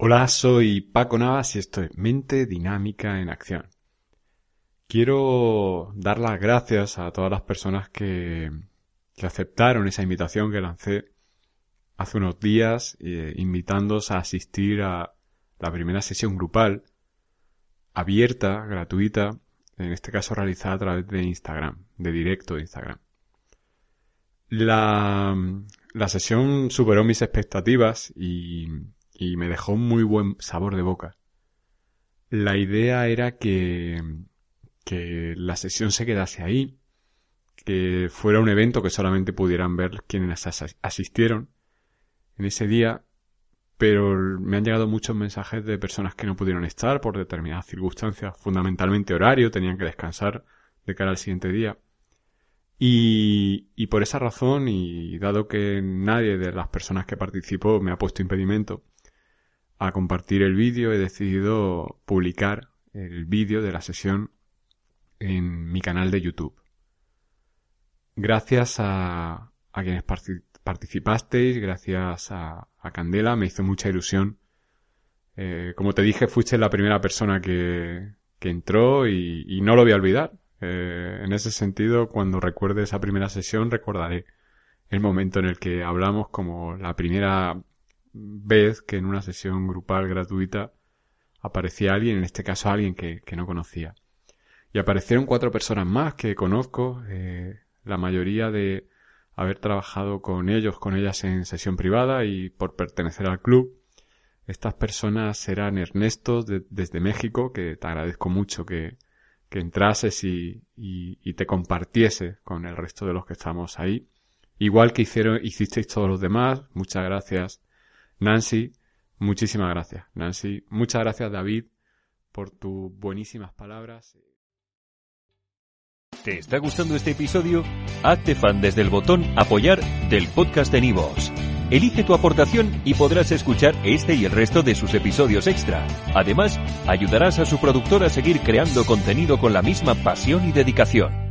Hola, soy Paco Navas y esto es Mente Dinámica en Acción. Quiero dar las gracias a todas las personas que, aceptaron esa invitación que lancé hace unos días, eh, invitándoos a asistir a la primera sesión grupal, abierta, gratuita, en este caso realizada a través de Instagram, de directo de Instagram. La, la sesión superó mis expectativas y y me dejó muy buen sabor de boca. La idea era que, que la sesión se quedase ahí, que fuera un evento que solamente pudieran ver quienes asistieron en ese día, pero me han llegado muchos mensajes de personas que no pudieron estar por determinadas circunstancias, fundamentalmente horario, tenían que descansar de cara al siguiente día. Y, y por esa razón, y dado que nadie de las personas que participó me ha puesto impedimento, a compartir el vídeo, he decidido publicar el vídeo de la sesión en mi canal de YouTube. Gracias a, a quienes participasteis, gracias a, Candela, me hizo mucha ilusión. Eh, como te dije, fuiste la primera persona que, que entró y, no lo voy a olvidar. Eh, en ese sentido, cuando recuerde esa primera sesión, recordaré el momento en el que hablamos como la primera vez que en una sesión grupal gratuita aparecía alguien, en este caso alguien que, no conocía. Y aparecieron cuatro personas más que conozco, eh, la mayoría de haber trabajado con ellos, con ellas en sesión privada y por pertenecer al club. Estas personas eran Ernesto desde México, que te agradezco mucho que, que entrases y, y, te compartiese con el resto de los que estamos ahí. Igual que hicieron, hicisteis todos los demás, muchas gracias Nancy, muchísimas gracias. Nancy, muchas gracias David por tus buenísimas palabras. ¿Te está gustando este episodio? Hazte fan desde el botón apoyar del podcast de Nivos. Elige tu aportación y podrás escuchar este y el resto de sus episodios extra. Además, ayudarás a su productor a seguir creando contenido con la misma pasión y dedicación.